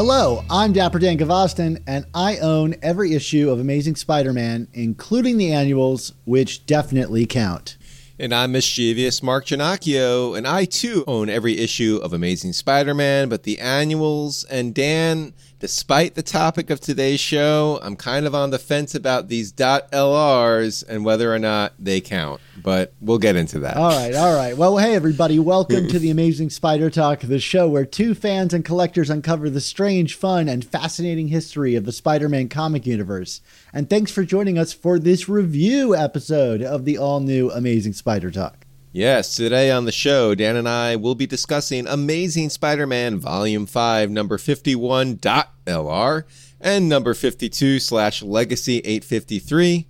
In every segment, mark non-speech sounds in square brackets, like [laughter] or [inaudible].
Hello, I'm Dapper Dan Gvozden, and I own every issue of Amazing Spider Man, including the annuals, which definitely count. And I'm mischievous Mark Ginocchio, and I too own every issue of Amazing Spider Man, but the annuals. And Dan, despite the topic of today's show, I'm kind of on the fence about these .lrs and whether or not they count. But we'll get into that. All right, all right. Well, hey, everybody, welcome to the Amazing Spider Talk, the show where two fans and collectors uncover the strange, fun, and fascinating history of the Spider Man comic universe. And thanks for joining us for this review episode of the all new Amazing Spider Talk. Yes, today on the show, Dan and I will be discussing Amazing Spider Man Volume 5, number 51.LR, and number 52 slash Legacy 853.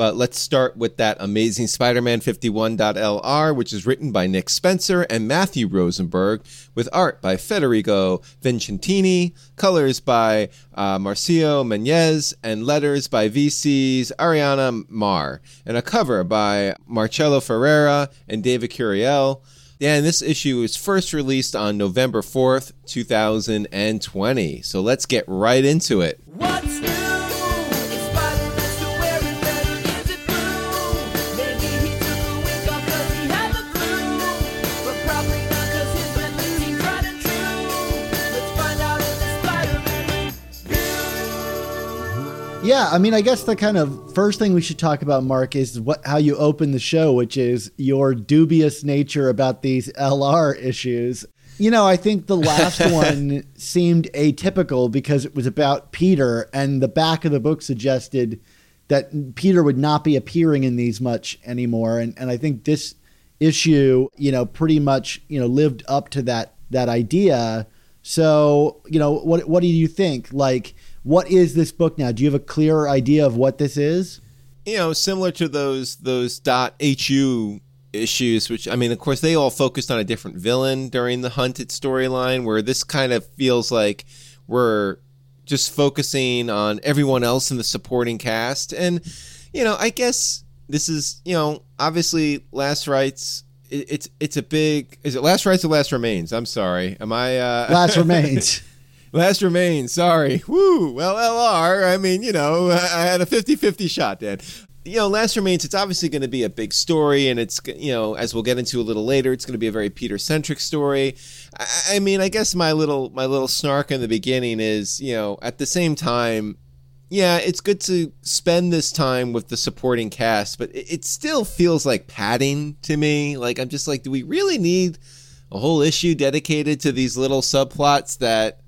But let's start with that Amazing Spider Man 51.LR, which is written by Nick Spencer and Matthew Rosenberg, with art by Federico Vicentini, colors by uh, Marcio Menyz, and letters by VC's Ariana Maher, and a cover by Marcelo Ferreira and David Curiel. And this issue was first released on November 4th, 2020. So let's get right into it. What's new? Yeah, I mean, I guess the kind of first thing we should talk about, Mark, is what how you open the show, which is your dubious nature about these LR issues. You know, I think the last [laughs] one seemed atypical because it was about Peter, and the back of the book suggested that Peter would not be appearing in these much anymore. And and I think this issue, you know, pretty much, you know, lived up to that that idea. So, you know, what what do you think? Like, what is this book now? Do you have a clearer idea of what this is? you know, similar to those those dot .hu issues, which I mean, of course, they all focused on a different villain during the Hunted storyline, where this kind of feels like we're just focusing on everyone else in the supporting cast, and you know, I guess this is you know, obviously, Last Rites. it- It's it's a big. Is it Last Rites or Last Remains? I'm sorry. Am I uh, Last [laughs] remains. Last remains. Sorry. Woo. Well, LR. I mean, you know, I had a 50 50 shot, Dan. You know, Last Remains, it's obviously going to be a big story, and it's, you know, as we'll get into a little later, it's going to be a very Peter centric story. I, I mean, I guess my little, my little snark in the beginning is, you know, at the same time, yeah, it's good to spend this time with the supporting cast, but it, it still feels like padding to me. Like, I'm just like, do we really need a whole issue dedicated to these little subplots that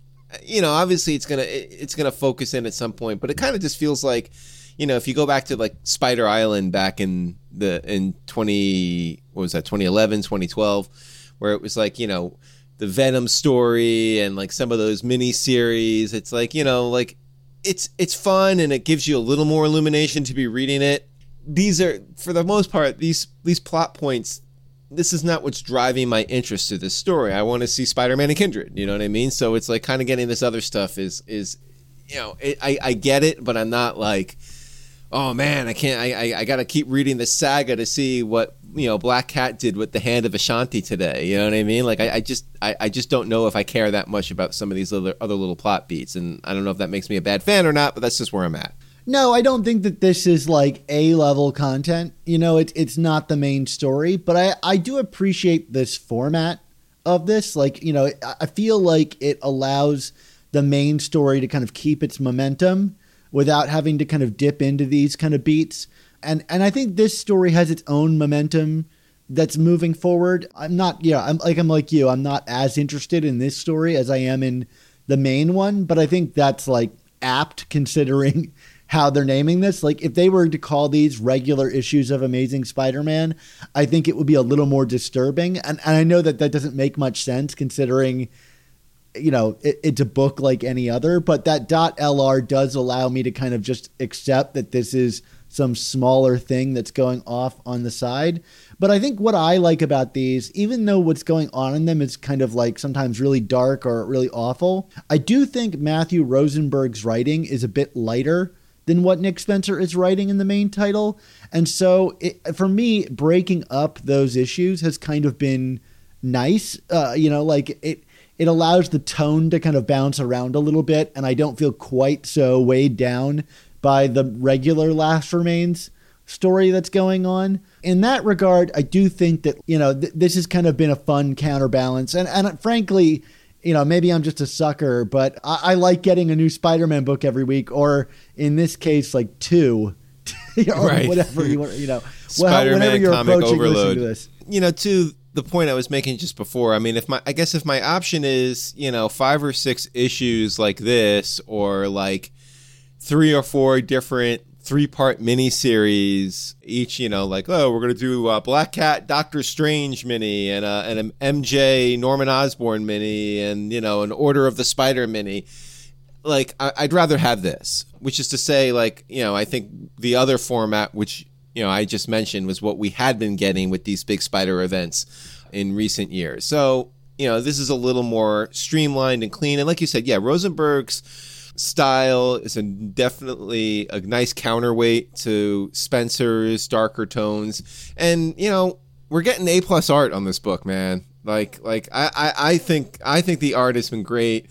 you know obviously it's gonna it's gonna focus in at some point but it kind of just feels like you know if you go back to like spider island back in the in 20 what was that 2011 2012 where it was like you know the venom story and like some of those mini series it's like you know like it's it's fun and it gives you a little more illumination to be reading it. These are for the most part these these plot points this is not what's driving my interest to this story. I want to see Spider-Man and Kindred. You know what I mean? So it's like kind of getting this other stuff is is you know it, I I get it, but I'm not like oh man I can't I I, I got to keep reading the saga to see what you know Black Cat did with the hand of Ashanti today. You know what I mean? Like I, I just I, I just don't know if I care that much about some of these other other little plot beats, and I don't know if that makes me a bad fan or not. But that's just where I'm at. No, I don't think that this is like A level content. You know, it's it's not the main story, but I I do appreciate this format of this. Like, you know, I- feel like it allows the main story to kind of keep its momentum without having to kind of dip into these kind of beats. And and I think this story has its own momentum that's moving forward. I'm not, yeah, I'm like I'm like you. I'm not as interested in this story as I am in the main one, but I think that's like apt considering how they're naming this. Like if they were to call these regular issues of Amazing Spider-Man, I think it would be a little more disturbing. And, and I know that that doesn't make much sense considering you know it, it's a book like any other but that dot lr does allow me to kind of just accept that this is some smaller thing that's going off on the side but i think what i like about these even though what's going on in them is kind of like sometimes really dark or really awful i do think matthew rosenberg's writing is a bit lighter than what Nick Spencer is writing in the main title. And so it, for me, breaking up those issues has kind of been nice. Uh, you know, like it, it allows the tone to kind of bounce around a little bit. And I don't feel quite so weighed down by the regular Last Remains story that's going on. In that regard, I do think that, you know, th- this has kind of been a fun counterbalance. And, and frankly, you know, maybe I'm just a sucker, but I, I like getting a new Spider-Man book every week, or in this case, like two, [laughs] or right. whatever you [laughs] want. You know, Spider-Man whenever you're comic approaching overload. To this. You know, to the point I was making just before. I mean, if my, I guess if my option is, you know, five or six issues like this, or like three or four different three part miniseries, each, you know, like, oh, we're going to do a Black Cat Doctor Strange mini and, a, and an MJ Norman Osborn mini and, you know, an Order of the Spider mini. Like, I, I'd rather have this, which is to say, like, you know, I think the other format, which, you know, I just mentioned was what we had been getting with these big spider events in recent years. So, you know, this is a little more streamlined and clean. And like you said, yeah, Rosenberg's style is a definitely a nice counterweight to Spencer's darker tones. And you know, we're getting A plus art on this book, man. Like like I, I, I think I think the art has been great.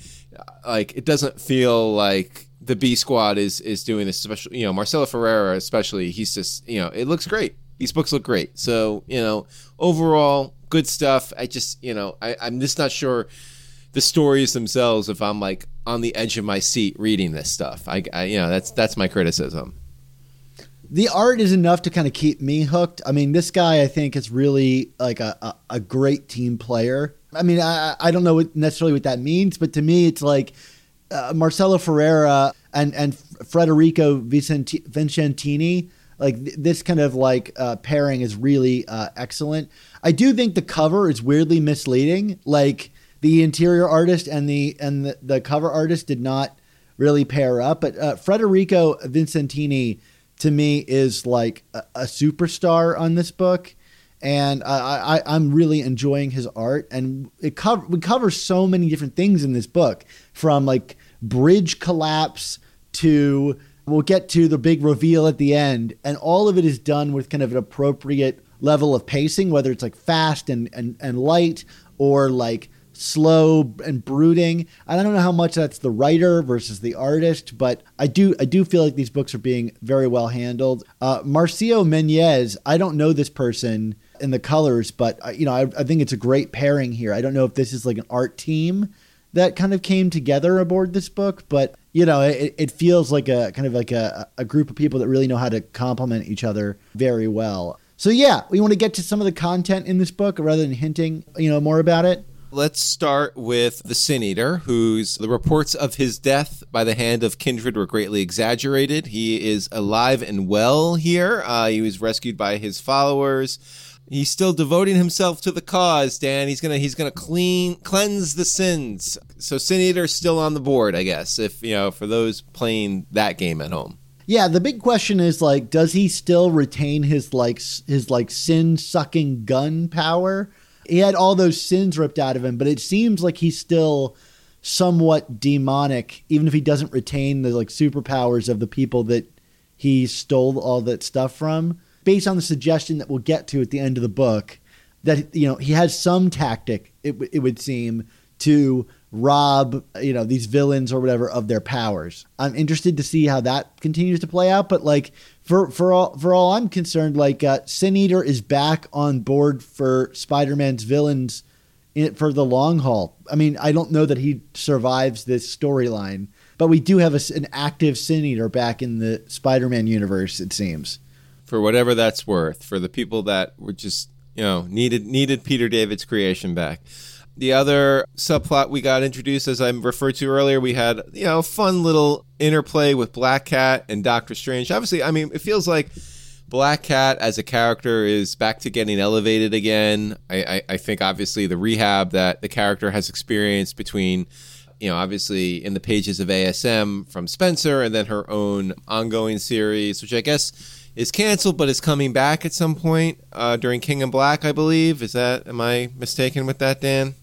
Like it doesn't feel like the B squad is is doing this especially you know, Marcelo Ferreira especially, he's just you know, it looks great. These books look great. So, you know, overall, good stuff. I just, you know, I, I'm just not sure the stories themselves if I'm like on the edge of my seat reading this stuff. I, I you know that's that's my criticism. The art is enough to kind of keep me hooked. I mean, this guy I think is really like a, a, a great team player. I mean, I, I don't know what, necessarily what that means, but to me, it's like uh, Marcelo Ferreira and and Federico Vicent- Vicentini. Like th- this kind of like uh, pairing is really uh, excellent. I do think the cover is weirdly misleading. Like the interior artist and the and the, the cover artist did not really pair up. But uh, Federico Vicentini to me is like a, a superstar on this book, and I, I am really enjoying his art. And it cover we cover so many different things in this book, from like bridge collapse to we'll get to the big reveal at the end, and all of it is done with kind of an appropriate level of pacing, whether it's like fast and and, and light or like slow and brooding. I don't know how much that's the writer versus the artist, but I do I do feel like these books are being very well handled. Uh, Marcio Menyz, I don't know this person in the colors, but uh, you know I, I think it's a great pairing here. I don't know if this is like an art team that kind of came together aboard this book, but you know it, it feels like a kind of like a, a group of people that really know how to complement each other very well. So yeah, we want to get to some of the content in this book rather than hinting, you know, more about it. Let's start with the Sin Eater, whose the reports of his death by the hand of Kindred were greatly exaggerated. He is alive and well here. Uh, he was rescued by his followers. He's still devoting himself to the cause, Dan. He's gonna he's gonna clean cleanse the sins. So Sin Eater's still on the board, I guess. If you know, for those playing that game at home. Yeah, the big question is like, does he still retain his like his like sin sucking gun power? He had all those sins ripped out of him, but it seems like he's still somewhat demonic, even if he doesn't retain the like superpowers of the people that he stole all that stuff from. Based on the suggestion that we'll get to at the end of the book, that you know he has some tactic. It, it would seem to rob you know these villains or whatever of their powers. I'm interested to see how that continues to play out. But like for for all for all I'm concerned, like uh, Sin Eater is back on board for Spider-Man's villains in, for the long haul. I mean, I don't know that he survives this storyline, but we do have a, an active Sin Eater back in the Spider-Man universe. It seems. For whatever that's worth, for the people that were just you know, needed needed Peter David's creation back. The other subplot we got introduced, as I referred to earlier, we had you know fun little interplay with Black Cat and Doctor Strange. Obviously, I mean, it feels like Black Cat as a character is back to getting elevated again. I, I, I think obviously the rehab that the character has experienced between you know, obviously in the pages of ASM from Spencer and then her own ongoing series, which I guess is canceled but is coming back at some point uh, during King in Black, I believe. Is that, am I mistaken with that, Dan?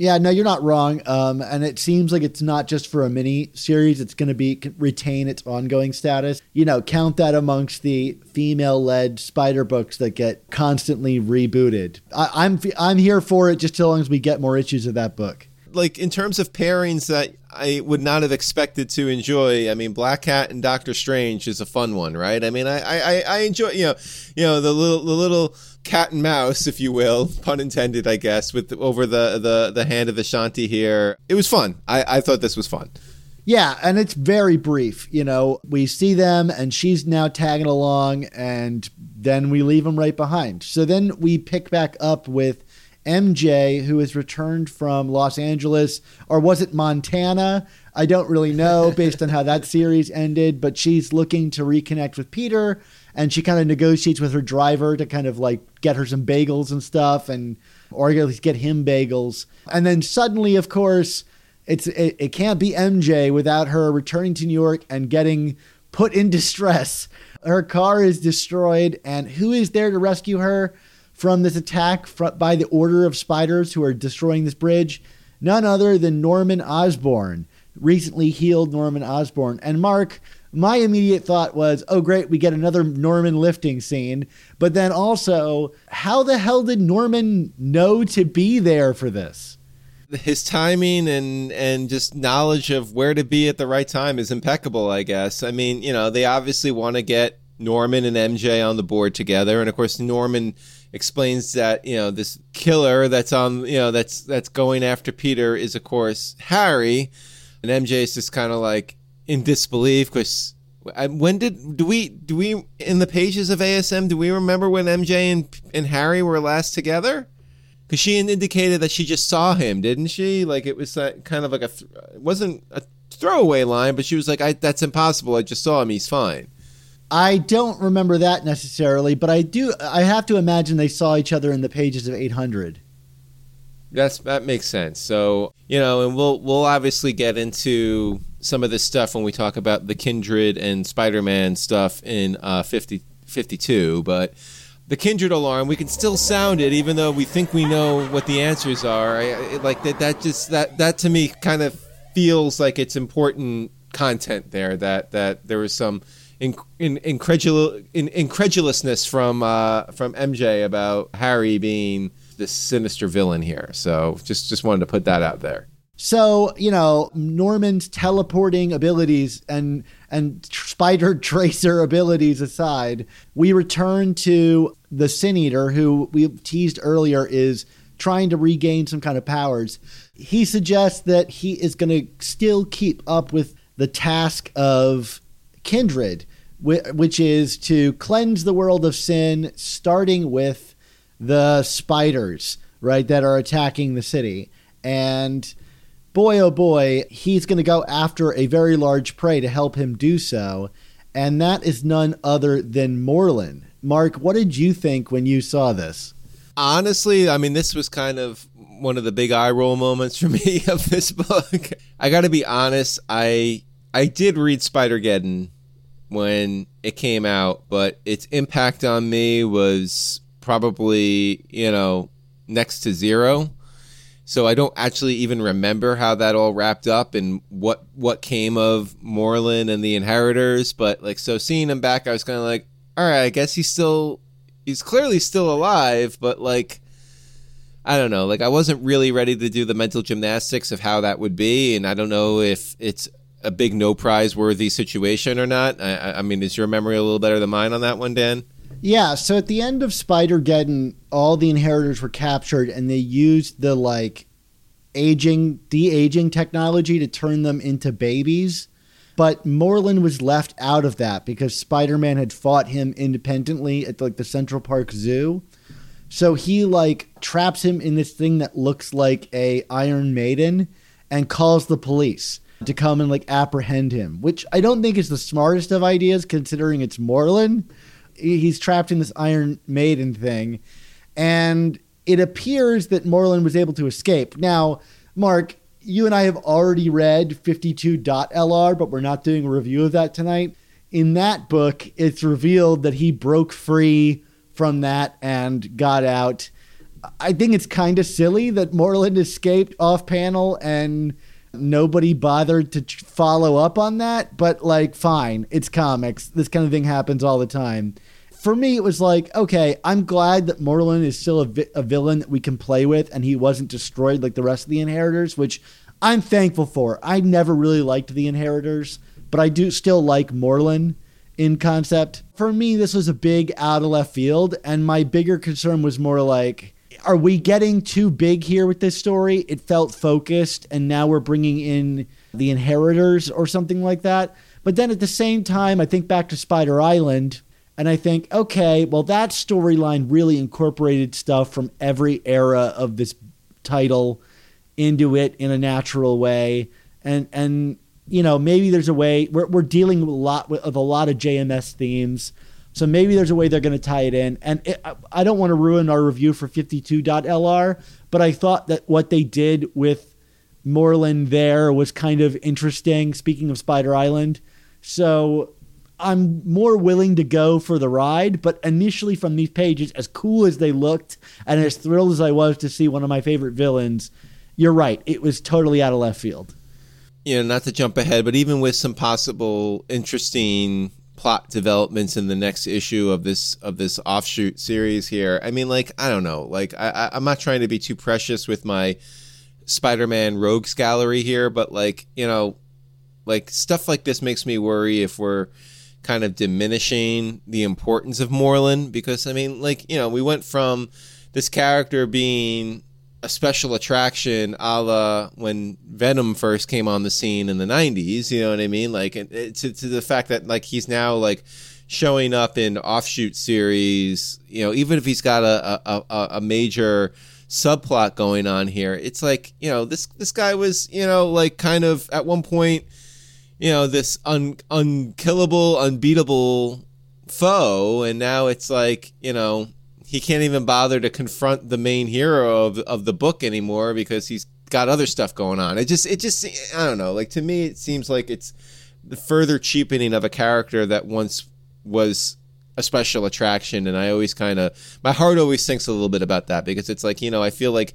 Yeah, no, you're not wrong. Um, and it seems like it's not just for a mini series; it's going to be retain its ongoing status. You know, count that amongst the female-led spider books that get constantly rebooted. I, I'm I'm here for it just as long as we get more issues of that book like in terms of pairings that I would not have expected to enjoy. I mean, Black Cat and Doctor Strange is a fun one, right? I mean, I I, I enjoy you know you know the little the little cat and mouse, if you will, pun intended, I guess, with over the the the hand of Ashanti here. It was fun. I I thought this was fun. Yeah, and it's very brief. You know, we see them and she's now tagging along, and then we leave them right behind. So then we pick back up with MJ, who has returned from Los Angeles, or was it Montana? I don't really know based on how that series ended, but she's looking to reconnect with Peter and she kind of negotiates with her driver to kind of like get her some bagels and stuff and or at least get him bagels. And then suddenly, of course, it's it, it can't be MJ without her returning to New York and getting put in [laughs] distress. Her car is destroyed, and who is there to rescue her? from this attack by the Order of Spiders who are destroying this bridge? None other than Norman Osborn, recently healed Norman Osborn. And Mark, my immediate thought was, oh, great, we get another Norman lifting scene. But then also, how the hell did Norman know to be there for this? His timing and and just knowledge of where to be at the right time is impeccable, I guess. I mean, you know, they obviously want to get Norman and MJ on the board together, and of course Norman explains that you know this killer that's on you know that's that's going after Peter is of course Harry, and MJ is just kind of like in disbelief because when did do we do we in the pages of ASM do we remember when MJ and and Harry were last together? Because she indicated that she just saw him, didn't she? Like it was that kind of like a it wasn't a throwaway line, but she was like, "I that's impossible. I just saw him. He's fine." I don't remember that necessarily, but I do. I have to imagine they saw each other in the pages of 800. That's that makes sense. So you know, and we'll we'll obviously get into some of this stuff when we talk about the Kindred and Spider-Man stuff in uh, 50, 52, but the Kindred alarm, we can still sound it even though we think we know what the answers are. I, I, like that. That just that that to me kind of feels like it's important content there. That that there was some in, in, incredul, in, incredulousness from uh, from MJ about Harry being this sinister villain here. So just just wanted to put that out there. So you know Norman's teleporting abilities and and spider [laughs] tracer abilities aside, we return to the Sin Eater, who we teased earlier is trying to regain some kind of powers. He suggests that he is going to still keep up with the task of kindred which is to cleanse the world of sin, starting with the spiders, right, that are attacking the city. And boy, oh boy, he's going to go after a very large prey to help him do so. And that is none other than Morlun. Mark, what did you think when you saw this? Honestly, I mean, this was kind of one of the big eye roll moments for [laughs] me of this book. I got to be honest, I I did read Spider-Geddon when it came out, but its impact on me was probably, you know, next to zero. So I don't actually even remember how that all wrapped up and what what came of Morlun and the Inheritors. But like, so seeing him back, I was kind of like, all right, I guess he's still he's clearly still alive, but like. I don't know. Like I wasn't really ready to do the mental gymnastics of how that would be, and I don't know if it's a big no prize worthy situation or not? I, I, mean, is your memory a little better than mine on that one, Dan? Yeah. So at the end of Spider Geddon, all the inheritors were captured, and they used the like aging, de aging technology to turn them into babies. But Morlun was left out of that because Spider Man had fought him independently at like the Central Park Zoo. So he like traps him in this thing that looks like a Iron Maiden and calls the police to come and like apprehend him, which I don't think is the smartest of ideas considering it's Morlun. He's trapped in this Iron Maiden thing and it appears that Morlun was able to escape. Now, Mark, you and I have already read 52.lr, but we're not doing a review of that tonight. In that book, it's revealed that he broke free from that and got out. I think it's kind of silly that Morlun escaped off panel and nobody bothered to follow up on that, but like, fine, it's comics. This kind of thing happens all the time for me, it was like, okay, I'm glad that Morlun is still a, vi- a, villain that we can play with, and he wasn't destroyed like the rest of the Inheritors, which I'm thankful for. I never really liked the Inheritors, but I do still like Morlun in concept. For me, this was a big out of left field, and my bigger concern was more like, are we getting too big here with this story? It felt focused, and now we're bringing in the Inheritors or something like that. But then at the same time, I think back to Spider Island and I think, okay, well, that storyline really incorporated stuff from every era of this title into it in a natural way. And, and, you know, maybe there's a way we're, we're dealing with a lot with, with a lot of JMS themes. So maybe there's a way they're going to tie it in. And it, I don't want to ruin our review for 52.lr, but I thought that what they did with Morlun there was kind of interesting, speaking of Spider Island. So I'm more willing to go for the ride, but initially from these pages, as cool as they looked and as thrilled as I was to see one of my favorite villains, you're right. It was totally out of left field. You know, not to jump ahead, but even with some possible interesting plot developments in the next issue of this of this offshoot series here. I mean, like I don't know, like I, I'm not trying to be too precious with my Spider-Man Rogues gallery here, but like you know, like stuff like this makes me worry if we're kind of diminishing the importance of Morlun because I mean, like you know, we went from this character being a special attraction a la when Venom first came on the scene in the 90s, you know what I mean? Like, uh, to, to the fact that, like, he's now, like, showing up in offshoot series, you know, even if he's got a, a, a major subplot going on here, it's like, you know, this, this guy was, you know, like, kind of at one point – you know this un- unkillable, unbeatable foe, and now it's like you know he can't even bother to confront the main hero of of the book anymore because he's got other stuff going on. It just it just I don't know. Like to me, it seems like it's the further cheapening of a character that once was a special attraction, and I always kind of my heart always sinks a little bit about that because it's like you know I feel like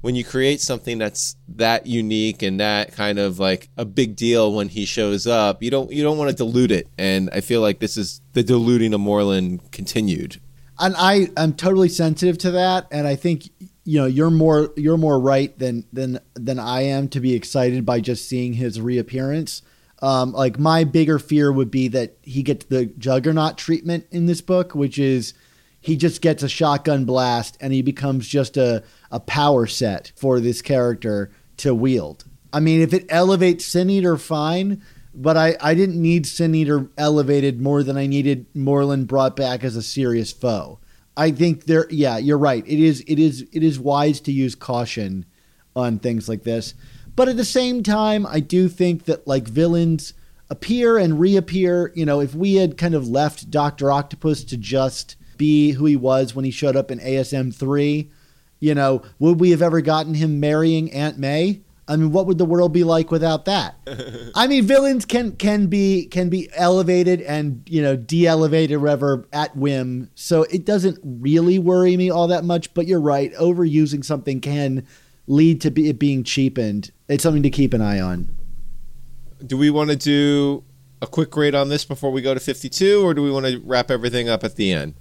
when you create something that's that unique and that kind of like a big deal when he shows up, you don't you don't want to dilute it. And I feel like this is the diluting of Morlun continued. And I I'm totally sensitive to that, and I think you know you're more you're more right than than than I am to be excited by just seeing his reappearance. Um, like my bigger fear would be that he gets the juggernaut treatment in this book, which is he just gets a shotgun blast and he becomes just a, a power set for this character to wield. I mean, if it elevates Sin Eater, fine, but I, I didn't need Sin Eater elevated more than I needed Morlun brought back as a serious foe. I think there, yeah, you're right. It is, it is, it is wise to use caution on things like this, but at the same time, I do think that like villains appear and reappear. You know, if we had kind of left Doctor Octopus to just be who he was when he showed up in ASM 3? You know, would we have ever gotten him marrying Aunt May? I mean, what would the world be like without that? [laughs] I mean, villains can can be can be elevated and you know de-elevated whatever at whim. So it doesn't really worry me all that much. But you're right, overusing something can lead to be, it being cheapened. It's something to keep an eye on. Do we want to do a quick grade on this before we go to 52, or do we want to wrap everything up at the end?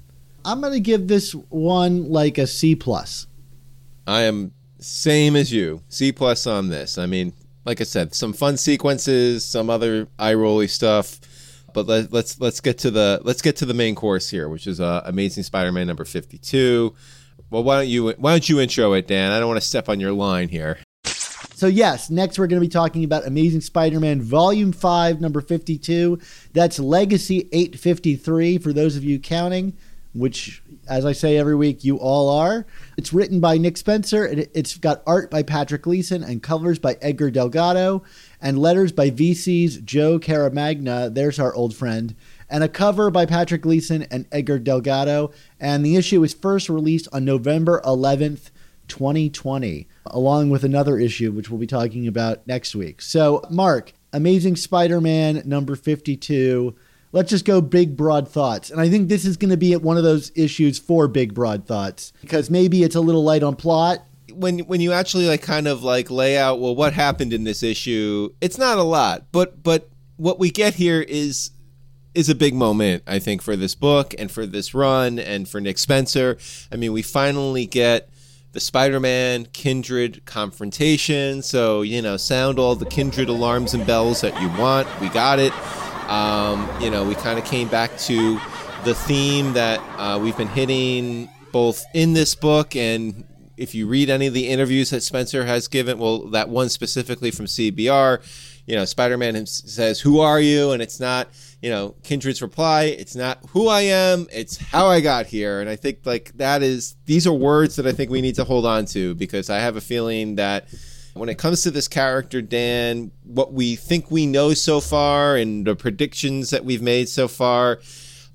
I'm gonna give this one like a C plus. I am same as you. C plus on this. I mean, like I said, some fun sequences, some other eye rolly stuff. But let, us let's, let's get to the let's get to the main course here, which is uh, Amazing Spider-Man number fifty-two. Well, why don't you why don't you intro it, Dan? I don't want to step on your line here. So yes, next we're going to be talking about Amazing Spider-Man Volume Five, number fifty-two. That's Legacy eight fifty-three for those of you counting. Which, as I say every week, you all are. It's written by Nick Spencer. It, it's got art by Patrick Gleason and covers by Edgar Delgado and letters by VC's Joe Caramagna. There's our old friend. And a cover by Patrick Gleason and Edgar Delgado. And the issue was first released on November 11th, 2020, along with another issue, which we'll be talking about next week. So, Mark, Amazing Spider Man number 52 let's just go big broad thoughts and i think this is going to be one of those issues for big broad thoughts because maybe it's a little light on plot when when you actually like kind of like lay out well what happened in this issue it's not a lot but but what we get here is is a big moment i think for this book and for this run and for nick spencer i mean we finally get the Spider-Man Kindred confrontation. So you know, sound all the Kindred alarms and bells that you want. We got it. Um, you know, we kind of came back to the theme that uh, we've been hitting both in this book and if you read any of the interviews that Spencer has given, well, that one specifically from CBR, you know, Spider Man says, Who are you? And it's not, you know, Kindred's reply, it's not who I am, it's how I got here. And I think, like, that is, these are words that I think we need to hold on to because I have a feeling that when it comes to this character, Dan, what we think we know so far and the predictions that we've made so far,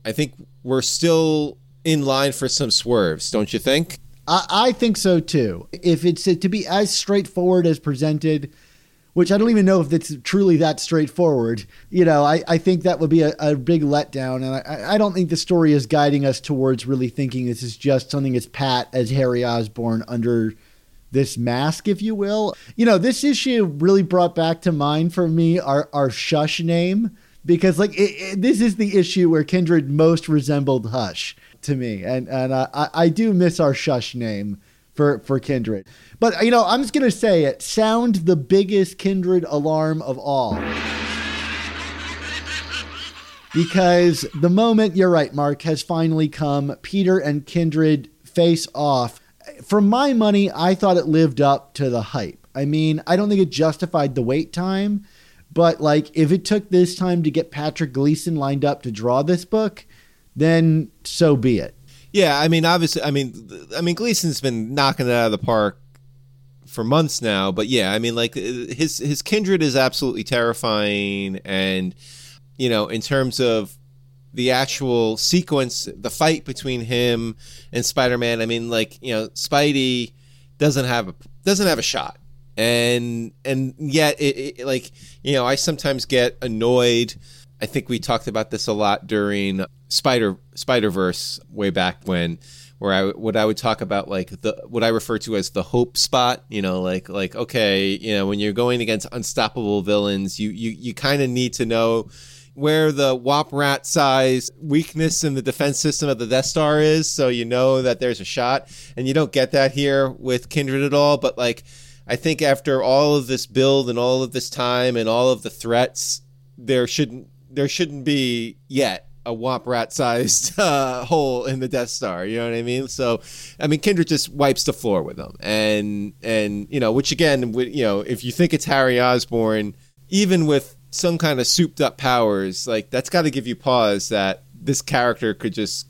I think we're still in line for some swerves, don't you think? I, I think so too. If it's to be as straightforward as presented, which I don't even know if it's truly that straightforward. You know, I, I think that would be a, a big letdown. And I, I don't think the story is guiding us towards really thinking this is just something as pat as Harry Osborn under this mask, if you will. You know, this issue really brought back to mind for me our, our Shush name because, like, it, it, this is the issue where Kindred most resembled Hush to me. And, and I, I do miss our Shush name for for Kindred. But you know, I'm just gonna say it. Sound the biggest Kindred alarm of all. Because the moment you're right, Mark, has finally come. Peter and Kindred face off. For my money, I thought it lived up to the hype. I mean, I don't think it justified the wait time, but like if it took this time to get Patrick Gleason lined up to draw this book, then so be it. Yeah, I mean, obviously, I mean, I mean, Gleason's been knocking it out of the park for months now. But yeah, I mean, like his his kindred is absolutely terrifying, and you know, in terms of the actual sequence, the fight between him and Spider Man. I mean, like you know, Spidey doesn't have a doesn't have a shot, and and yet, it, it, like you know, I sometimes get annoyed. I think we talked about this a lot during Spider Spider Verse way back when, where I what I would talk about like the what I refer to as the hope spot. You know, like like okay, you know, when you're going against unstoppable villains, you you you kind of need to know where the womp rat size weakness in the defense system of the Death Star is, so you know that there's a shot, and you don't get that here with Kindred at all. But like, I think after all of this build and all of this time and all of the threats, there shouldn't there shouldn't be yet a womp rat sized [laughs] uh, hole in the Death Star. You know what I mean? So, I mean, Kindred just wipes the floor with them, and and you know, which again, you know, if you think it's Harry Osborn, even with some kind of souped up powers, like that's got to give you pause that this character could just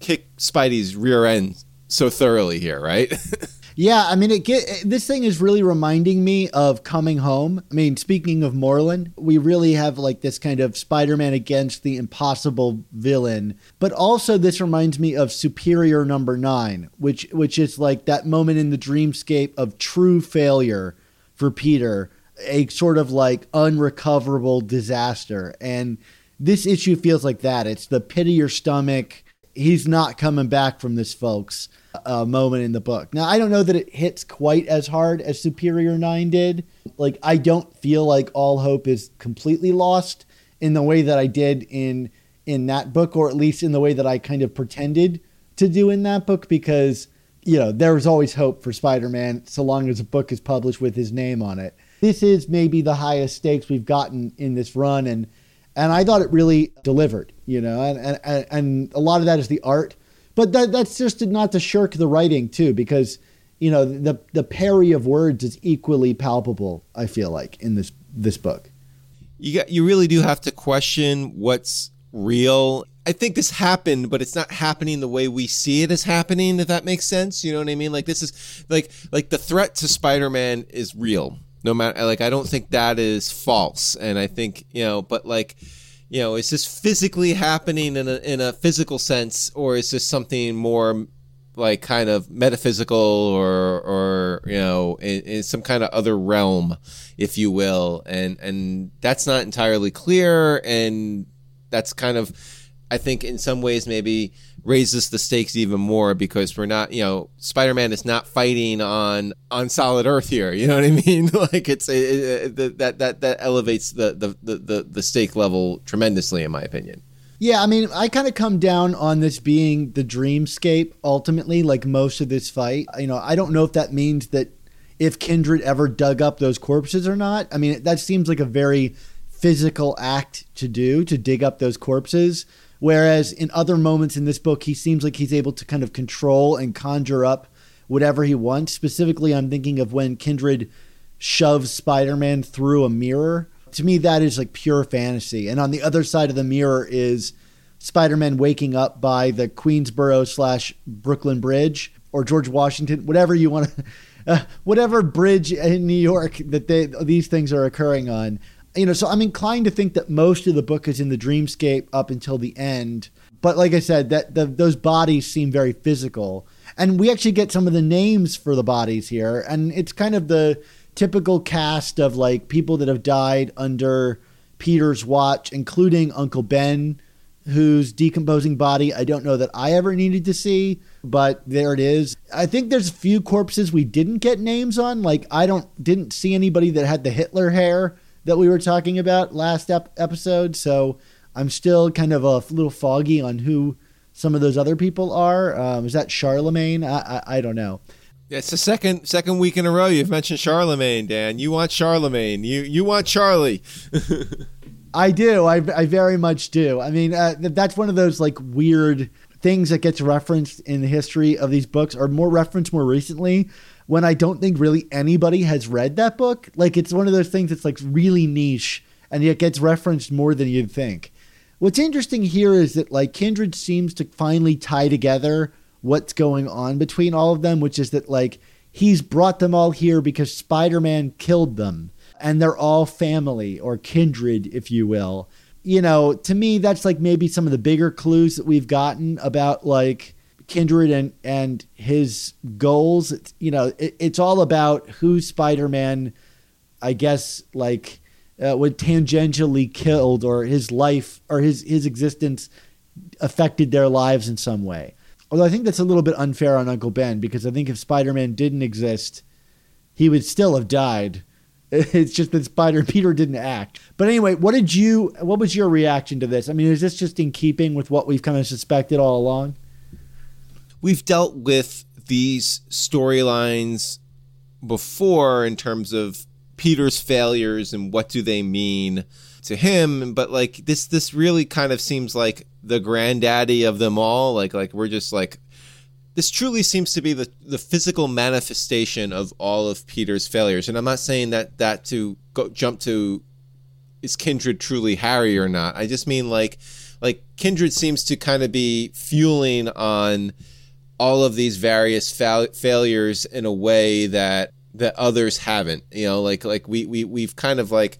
kick Spidey's rear end so thoroughly here, right? [laughs] Yeah, I mean, it get this thing is really reminding me of Coming Home. I mean, speaking of Morlun, we really have like this kind of Spider-Man against the impossible villain, but also this reminds me of Superior Number Nine, which which is like that moment in the dreamscape of true failure for Peter, a sort of like unrecoverable disaster, and this issue feels like that. It's the pit of your stomach. He's not coming back from this, folks uh, moment in the book. Now, I don't know that it hits quite as hard as Superior 9 did. Like, I don't feel like all hope is completely lost in the way that I did in in that book, or at least in the way that I kind of pretended to do in that book, because you know there was always hope for Spider-Man so long as a book is published with his name on it. This is maybe the highest stakes we've gotten in this run, and and I thought it really delivered. You know, and and and a lot of that is the art but that, that's just not to shirk the writing too, because you know the the parry of words is equally palpable. I feel like in this this book. You got you really do have to question what's real. I think this happened, but it's not happening the way we see it as happening. If that makes sense, you know what I mean? Like this is like like the threat to Spider-Man is real. No matter like I don't think that is false, and I think you know, but like you know, is this physically happening in a in a physical sense, or is this something more like kind of metaphysical or or you know in, in, some kind of other realm if you will? And and that's not entirely clear and that's kind of I think in some ways maybe raises the stakes even more because we're not, you know, Spider-Man is not fighting on on solid earth here. You know what I mean? [laughs] like it's it, it, that that that elevates the, the the the stake level tremendously, in my opinion. Yeah, I mean, I kind of come down on this being the dreamscape ultimately, like most of this fight. You know, I don't know if that means that if Kindred ever dug up those corpses or not. I mean, that seems like a very physical act to do to dig up those corpses. Whereas in other moments in this book, he seems like he's able to kind of control and conjure up whatever he wants. Specifically, I'm thinking of when Kindred shoves Spider Man through a mirror. To me, that is like pure fantasy. And on the other side of the mirror is Spider Man waking up by the Queensboro slash Brooklyn Bridge or George Washington, whatever you want to. Uh, whatever bridge in New York that they, these things are occurring on, you know, so I'm inclined to think that most of the book is in the dreamscape up until the end. But like I said, that the, those bodies seem very physical, and we actually get some of the names for the bodies here, and it's kind of the typical cast of like people that have died under Peter's watch, including Uncle Ben, whose decomposing body I don't know that I ever needed to see, but there it is. I think there's a few corpses we didn't get names on. Like I don't didn't see anybody that had the Hitler hair that we were talking about last ep- episode. So I'm still kind of a little foggy on who some of those other people are. Um, is that Charlemagne? I, I, I don't know. Yeah, it's the second second week in a row you've mentioned Charlemagne, Dan. You want Charlemagne. You you want Charlie. [laughs] I do. I, I very much do. I mean, uh, that's one of those like weird things that gets referenced in the history of these books, or more referenced more recently, when I don't think really anybody has read that book. Like it's one of those things that's like really niche and yet gets referenced more than you'd think. What's interesting here is that like Kindred seems to finally tie together what's going on between all of them, which is that like he's brought them all here because Spider-Man killed them and they're all family or kindred, if you will. You know, to me, that's like maybe some of the bigger clues that we've gotten about like Kindred and and his goals. You know, it, it's all about who Spider Man, I guess, like uh, would tangentially killed or his life or his his existence affected their lives in some way. Although I think that's a little bit unfair on Uncle Ben because I think if Spider Man didn't exist, he would still have died. [laughs] It's just that Spider [laughs] Peter didn't act. But anyway, what did you? What was your reaction to this? I mean, is this just in keeping with what we've kind of suspected all along? We've dealt with these storylines before in terms of Peter's failures and what do they mean to him but like this this really kind of seems like the granddaddy of them all like like we're just like this truly seems to be the the physical manifestation of all of Peter's failures. And I'm not saying that that to go jump to is kindred truly Harry or not? I just mean like like kindred seems to kind of be fueling on all of these various fa- failures in a way that that others haven't. You know, like like we we we've kind of like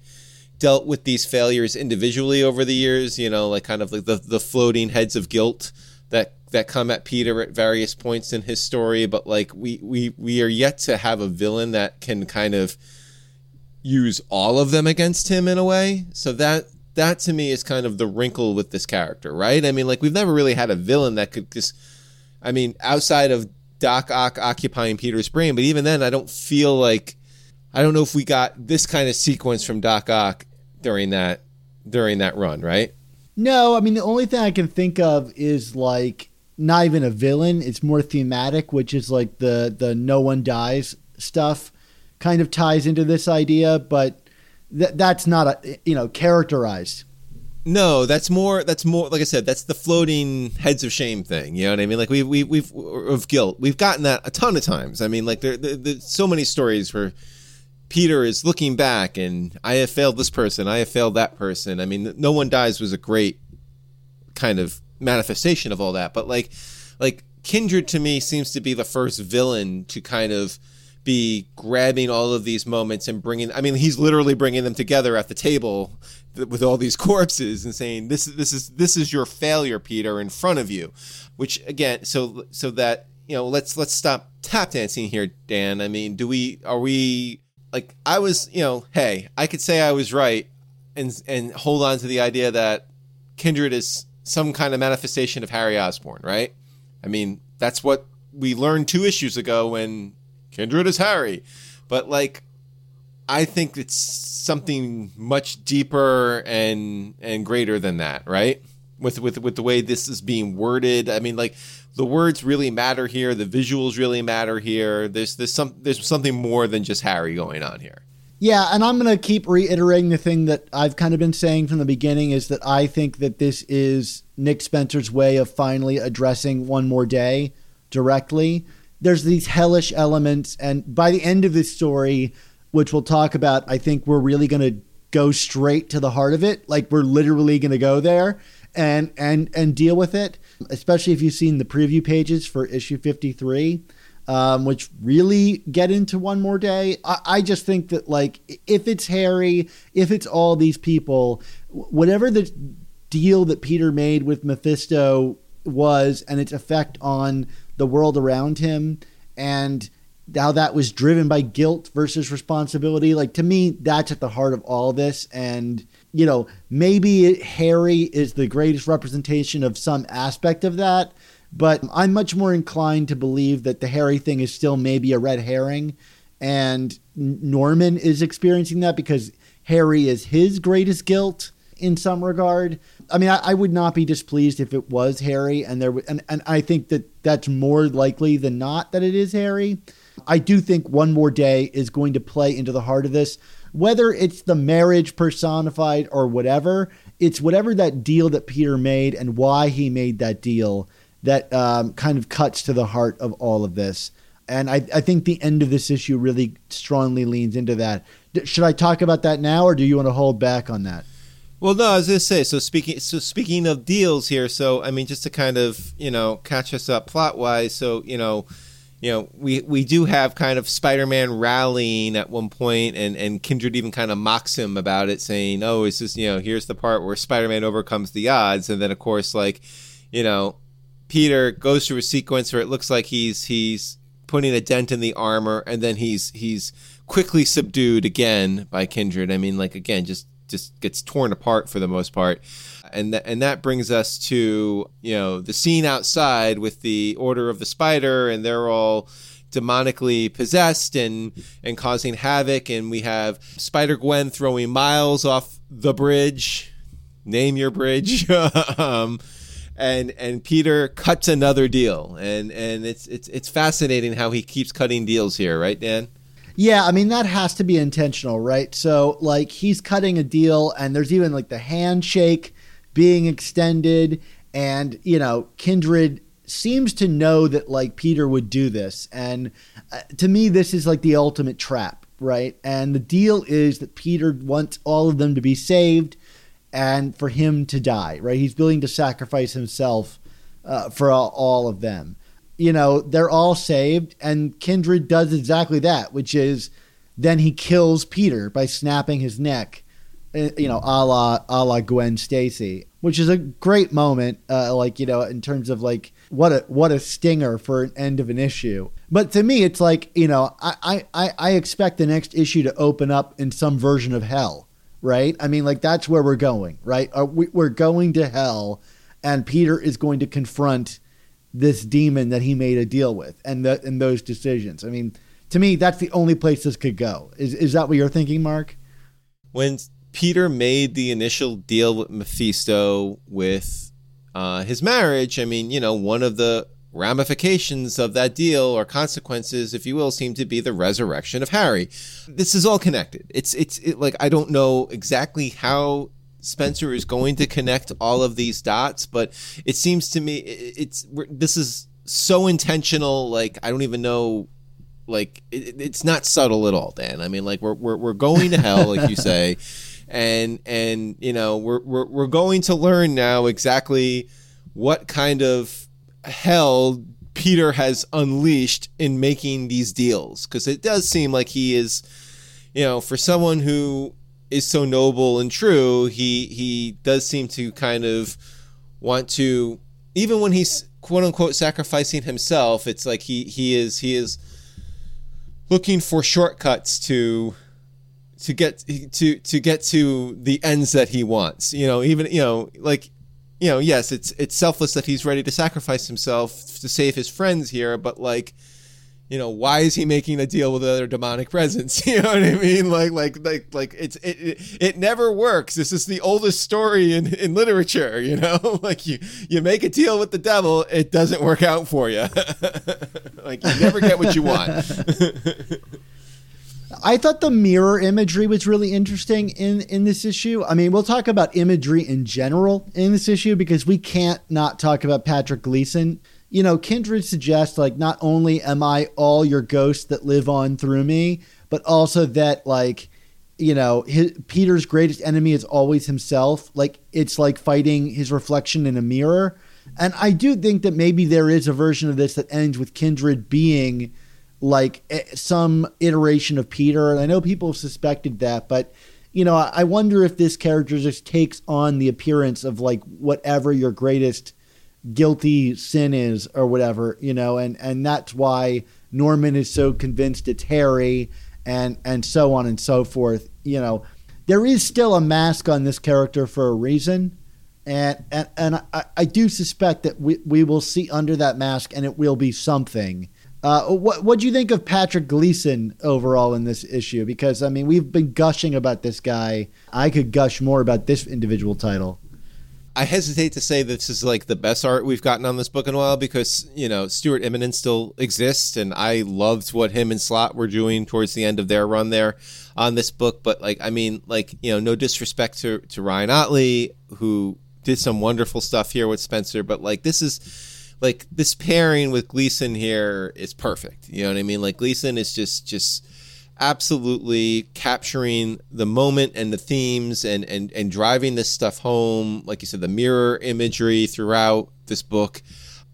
dealt with these failures individually over the years. You know, like kind of like the the floating heads of guilt that that come at Peter at various points in his story. But like we we we are yet to have a villain that can kind of use all of them against him in a way. So that that to me is kind of the wrinkle with this character, right? I mean, like we've never really had a villain that could just I mean, outside of Doc Ock occupying Peter's brain, but even then, I don't feel like I don't know if we got this kind of sequence from Doc Ock during that during that run, right? No, I mean the only thing I can think of is like not even a villain. It's more thematic, which is like the the no one dies stuff kind of ties into this idea, but th- that's not a you know characterized. No, that's more. That's more. Like I said, that's the floating heads of shame thing. You know what I mean? Like we've we've, we've of guilt. We've gotten that a ton of times. I mean, like there, there there's so many stories where Peter is looking back and I have failed this person. I have failed that person. I mean, no one dies was a great kind of manifestation of all that. But like, like Kindred to me seems to be the first villain to kind of be grabbing all of these moments and bringing. I mean, he's literally bringing them together at the table with all these [laughs] corpses and saying, "This is this is this is your failure, Peter, in front of you." Which again, so so that you know, let's let's stop tap dancing here, Dan. I mean, do we are we like I was, you know, hey, I could say I was right and and hold on to the idea that Kindred is some kind of manifestation of Harry Osborn, right? I mean, that's what we learned two issues ago when Kindred is Harry. But like I think it's something much deeper and and greater than that, right? With with with the way this is being worded. I mean, like the words really matter here. The visuals really matter here. There's there's some there's something more than just Harry going on here. Yeah, and I'm going to keep reiterating the thing that I've kind of been saying from the beginning is that I think that this is Nick Spencer's way of finally addressing One More Day directly. There's these hellish elements, and by the end of this story, which we'll talk about, I think we're really going to go straight to the heart of it. Like we're literally going to go there and and and deal with it. Especially if you've seen the preview pages for issue 53 um, which really get into one more day. I, I, just think that like if it's Harry, if it's all these people, whatever the deal that Peter made with Mephisto was, and its effect on the world around him, and how that was driven by guilt versus responsibility. Like to me, that's at the heart of all this, and you know maybe Harry is the greatest representation of some aspect of that but I'm much more inclined to believe that the Harry thing is still maybe a red herring, and Norman is experiencing that because Harry is his greatest guilt in some regard. I mean, I, I, would not be displeased if it was Harry, and there, and and I think that that's more likely than not that it is Harry. I do think one more day is going to play into the heart of this, whether it's the marriage personified or whatever. It's whatever that deal that Peter made and why he made that deal that um, kind of cuts to the heart of all of this. And I, I think the end of this issue really strongly leans into that. should I talk about that now, or do you want to hold back on that? Well, no, I was to say. So speaking, so speaking of deals here. So I mean, just to kind of you know catch us up plot wise. So you know, you know, we we do have kind of Spider-Man rallying at one point, and and Kindred even kind of mocks him about it, saying, "Oh, it's just you know, here's the part where Spider-Man overcomes the odds," and then of course, like, you know, Peter goes through a sequence where it looks like he's he's putting a dent in the armor, and then he's he's quickly subdued again by Kindred. I mean, like again, just just gets torn apart for the most part, and th- and that brings us to you know the scene outside with the Order of the Spider, and they're all demonically possessed and and causing havoc, and we have Spider Gwen throwing Miles off the bridge. Name your bridge. [laughs] um, and and Peter cuts another deal, and and it's it's it's fascinating how he keeps cutting deals here, right, Dan? Yeah, I mean that has to be intentional, right? So like he's cutting a deal, and there's even like the handshake being extended, and you know Kindred seems to know that like Peter would do this, and uh, to me this is like the ultimate trap, right? And the deal is that Peter wants all of them to be saved and for him to die, right? He's willing to sacrifice himself uh, for all, all of them. You know, they're all saved, and Kindred does exactly that, which is then he kills Peter by snapping his neck, uh, you know, a la, a la Gwen Stacy, which is a great moment, uh, like, you know, in terms of like, what a what a stinger for an end of an issue. But to me, it's like you know, I I I expect the next issue to open up in some version of hell right? I mean, like that's where we're going, right? We're going to hell, and Peter is going to confront this demon that he made a deal with, and the, and those decisions. I mean, to me, that's the only place this could go. Is is that what you're thinking, Mark? When Peter made the initial deal with Mephisto with uh, his marriage, I mean, you know, one of the ramifications of that deal or consequences, if you will, seem to be the resurrection of Harry. This is all connected. It's it's it, like I don't know exactly how Spencer is going to connect all of these dots, but it seems to me it's this is so intentional. Like I don't even know. Like it, it's not subtle at all, Dan. I mean, like we're we're we're going to hell, like you say, [laughs] and and you know we're we're we're going to learn now exactly what kind of hell Peter has unleashed in making these deals because it does seem like he is, you know, for someone who is so noble and true, he he does seem to kind of want to even when he's quote unquote sacrificing himself, it's like he he is he is looking for shortcuts to to get to to get to the ends that he wants. You know, even you know, like you know, yes, it's it's selfless that he's ready to sacrifice himself to save his friends here, but like you know why is he making a deal with other demonic presence? [laughs] You know what i mean? Like like like like it's it, it, it never works. This is the oldest story in in literature you know? [laughs] Like you you make a deal with the devil it doesn't work out for you [laughs] like you never get what you want. I thought the mirror imagery was really interesting in in this issue. I mean, we'll talk about imagery in general in this issue because we can't not talk about Patrick Gleason. You know, Kindred suggests like not only am I all your ghosts that live on through me, but also that like you know, his, Peter's greatest enemy is always himself. Like it's like fighting his reflection in a mirror. And I do think that maybe there is a version of this that ends with Kindred being like eh, some iteration of Peter. And I know people have suspected that, but you know, I wonder if this character just takes on the appearance of like whatever your greatest guilty sin is or whatever, you know, and and that's why Norman is so convinced it's Harry and and so on and so forth. You know, there is still a mask on this character for a reason. And and, and I, I do suspect that we, we will see under that mask and it will be something uh, what what do you think of Patrick Gleason overall in this issue? Because I mean, we've been gushing about this guy. I could gush more about this individual title. I hesitate to say this is like the best art we've gotten on this book in a while because you know Stuart Immonen still exists, and I loved what him and Slott were doing towards the end of their run there on this book. But like, I mean, like you know, no disrespect to to Ryan Ottley who did some wonderful stuff here with Spencer, but like this is like this pairing with Gleason here is perfect. You know what I mean? Like Gleason is just just absolutely capturing the moment and the themes and and and driving this stuff home. Like you said, the mirror imagery throughout this book.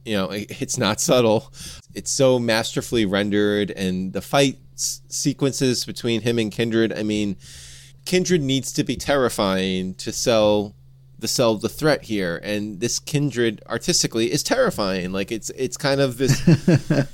You know, it's not subtle. It's so masterfully rendered, and the fight sequences between him and Kindred. I mean, Kindred needs to be terrifying to sell the sell the threat here and this kindred artistically is terrifying like it's it's kind of this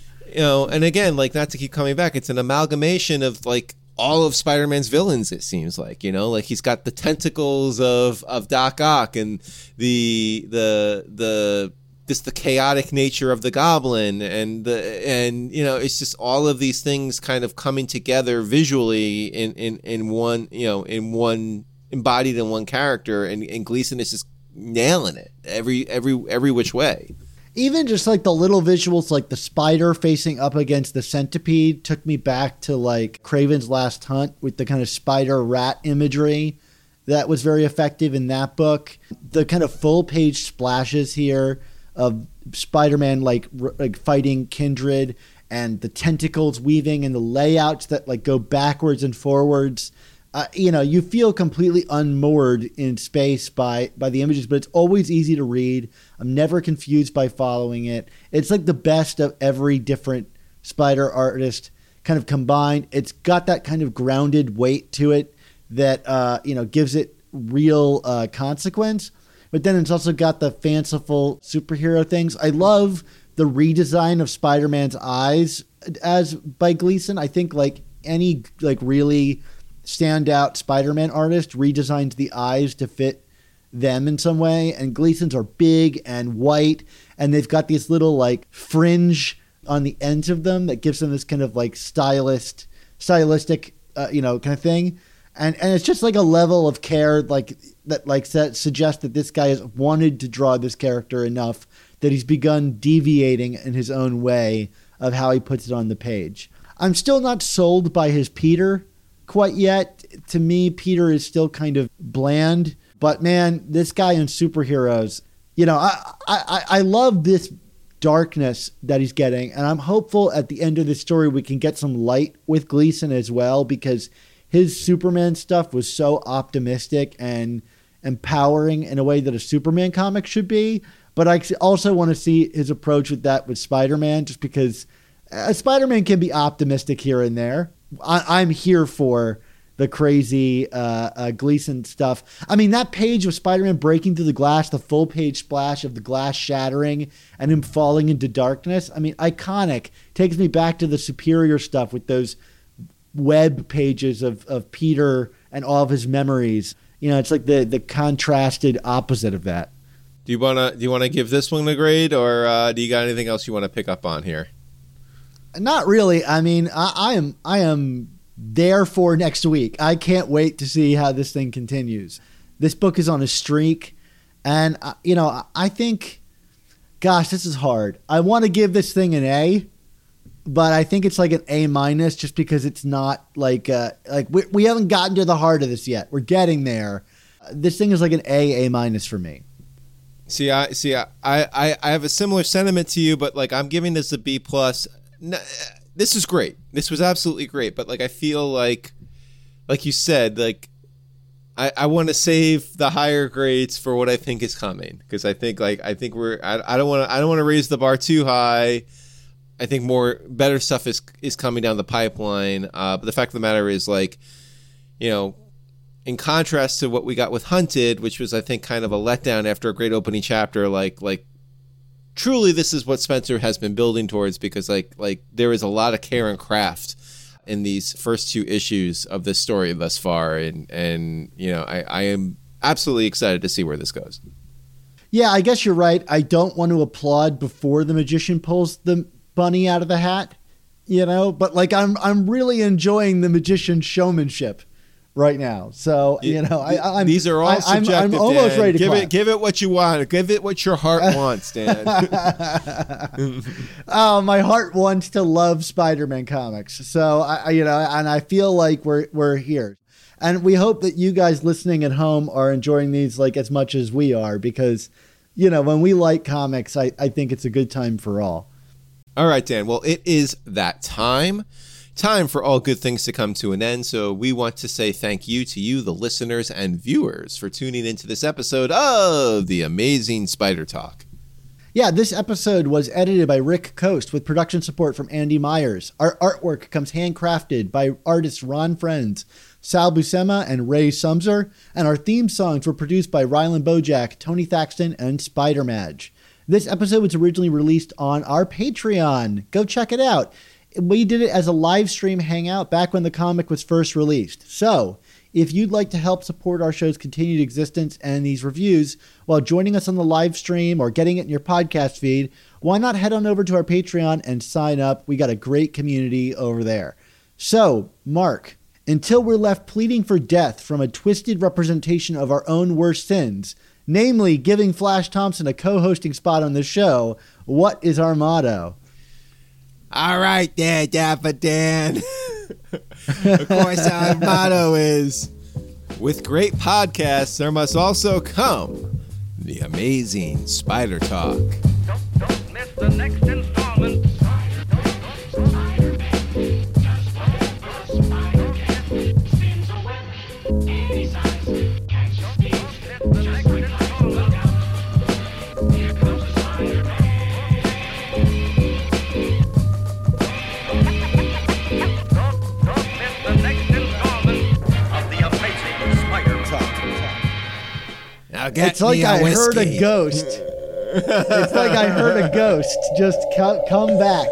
[laughs] you know and again like not to keep coming back it's an amalgamation of like all of Spider-Man's villains it seems like you know like he's got the tentacles of of Doc Ock and the the the this the chaotic nature of the goblin and the and you know it's just all of these things kind of coming together visually in in in one you know in one embodied in one character, and, and Gleason is just nailing it every every every which way. Even just like the little visuals, like the spider facing up against the centipede, took me back to like Kraven's Last Hunt with the kind of spider rat imagery that was very effective in that book. The kind of full page splashes here of Spider-Man like r- like fighting Kindred and the tentacles weaving and the layouts that like go backwards and forwards uh, you know, you feel completely unmoored in space by by the images, but it's always easy to read. I'm never confused by following it. It's like the best of every different spider artist kind of combined. It's got that kind of grounded weight to it that uh, you know gives it real uh, consequence. But then it's also got the fanciful superhero things. I love the redesign of Spider-Man's eyes as by Gleason. I think like any like really standout Spider-Man artist redesigns the eyes to fit them in some way and Gleason's are big and white and they've got these little like fringe on the ends of them that gives them this kind of like stylist stylistic uh, you know kind of thing and and it's just like a level of care like that like that suggests that this guy has wanted to draw this character enough that he's begun deviating in his own way of how he puts it on the page. I'm still not sold by his Peter quite yet. To me, Peter is still kind of bland. But man, this guy in superheroes, you know, I I, I love this darkness that he's getting, and I'm hopeful at the end of the story we can get some light with Gleason as well because his Superman stuff was so optimistic and empowering in a way that a Superman comic should be. But I also want to see his approach with that with Spider Man, just because uh, Spider Man can be optimistic here and there. I, I'm here for the crazy uh, uh, Gleason stuff. I mean, that page of Spider Man breaking through the glass, the full page splash of the glass shattering and him falling into darkness. I mean, iconic. Takes me back to the Superior stuff with those web pages of, of Peter and all of his memories. You know, it's like the, the contrasted opposite of that. Do you wanna do you wanna give this one a grade, or uh, do you got anything else you want to pick up on here? Not really. I mean, I, I am I am there for next week. I can't wait to see how this thing continues. This book is on a streak, and uh, you know I think, gosh, this is hard. I want to give this thing an A, but I think it's like an A minus just because it's not like uh, like we, we haven't gotten to the heart of this yet. We're getting there. This thing is like an A A minus for me. See, I see. I, I I have a similar sentiment to you, but like I'm giving this a B plus. This is great. This was absolutely great, but like I feel like, like you said, like I, I want to save the higher grades for what I think is coming because I think like I think we're I, I don't want to I don't want to raise the bar too high. I think more better stuff is is coming down the pipeline. Uh, but the fact of the matter is like, you know, in contrast to what we got with Hunted, which was I think kind of a letdown after a great opening chapter, like like truly this is what Spencer has been building towards because like like there is a lot of care and craft in these first two issues of this story thus far and and you know I, I am absolutely excited to see where this goes. Yeah, I guess you're right. I don't want to applaud before the magician pulls the bunny out of the hat, you know, but like I'm I'm really enjoying the magician's showmanship right now. So you know, I, am these are all I, subjective. I'm, I'm almost Dan. ready to give clap. it give it what you want. Give it what your heart [laughs] wants, Dan. oh, [laughs] my heart wants to love Spider-Man comics. So I, you know, and I feel like we're we're here. And we hope that you guys listening at home are enjoying these like as much as we are because, you know, when we like comics, I, I think it's a good time for all. All right, Dan. Well, it is that time time for all good things to come to an end. So we want to say thank you to you, the listeners and viewers, for tuning into this episode of the Amazing Spider Talk. Yeah, this episode was edited by Rick Coast with production support from Andy Myers. Our artwork comes handcrafted by artists Ron Frenz, Sal Buscema, and Ray Sumser, and our theme songs were produced by Ryland Bojack, Tony Thaxton, and Spider Madge. This episode was originally released on our Patreon. Go check it out we did it as a live stream hangout back when the comic was first released. So, if you'd like to help support our show's continued existence and these reviews while joining us on the live stream or getting it in your podcast feed, why not head on over to our Patreon and sign up? We got a great community over there. So, Mark, until we're left pleading for death from a twisted representation of our own worst sins, namely giving Flash Thompson a co hosting spot on the show, what is our motto? All right, there, Dapper Dan. of course, our motto is with great podcasts, there must also come the amazing Spider Talk. Don't, don't miss the next installment. It's like I whiskey. heard a ghost. it's like I heard a ghost just come back.